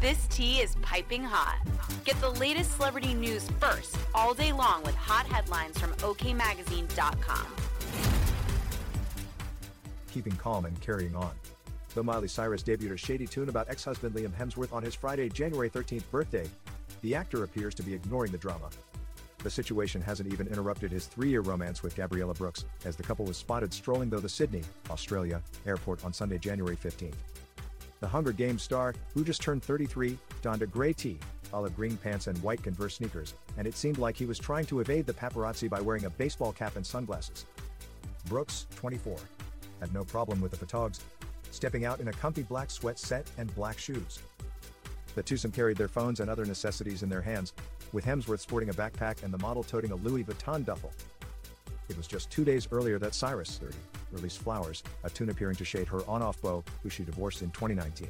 This tea is piping hot. Get the latest celebrity news first all day long with hot headlines from OKMagazine.com. Keeping calm and carrying on. Though Miley Cyrus debuted a shady tune about ex husband Liam Hemsworth on his Friday, January 13th birthday, the actor appears to be ignoring the drama. The situation hasn't even interrupted his three year romance with Gabriella Brooks, as the couple was spotted strolling through the Sydney, Australia, airport on Sunday, January 15th. The Hunger Games star, who just turned 33, donned a gray tee, olive green pants, and white Converse sneakers, and it seemed like he was trying to evade the paparazzi by wearing a baseball cap and sunglasses. Brooks, 24, had no problem with the photogs, stepping out in a comfy black sweat set and black shoes. The twosome carried their phones and other necessities in their hands, with Hemsworth sporting a backpack and the model toting a Louis Vuitton duffel. It was just two days earlier that Cyrus, 30, released Flowers, a tune appearing to shade her on-off beau, who she divorced in 2019.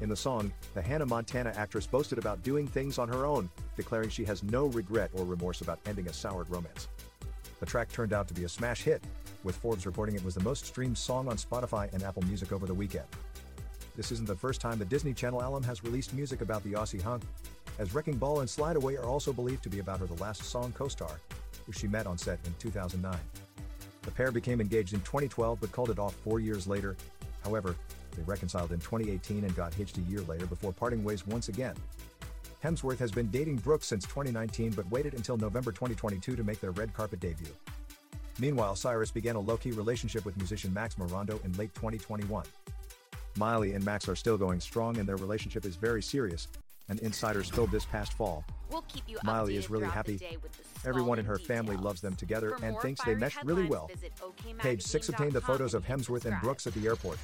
In the song, the Hannah Montana actress boasted about doing things on her own, declaring she has no regret or remorse about ending a soured romance. The track turned out to be a smash hit, with Forbes reporting it was the most streamed song on Spotify and Apple Music over the weekend. This isn't the first time the Disney Channel alum has released music about the Aussie hunk, as Wrecking Ball and Slide Away are also believed to be about her the last song co-star, who she met on set in 2009. The pair became engaged in 2012 but called it off four years later. However, they reconciled in 2018 and got hitched a year later before parting ways once again. Hemsworth has been dating Brooks since 2019 but waited until November 2022 to make their red carpet debut. Meanwhile, Cyrus began a low-key relationship with musician Maxx Morando in late 2021. Miley and Maxx are still going strong and their relationship is very serious, an insider spilled this past fall. We'll keep you Miley is really happy. the day with the Everyone in her scalding family loves them together For and thinks they mesh really well. Page 6 obtained the photos of Hemsworth and. Brooks at the airport.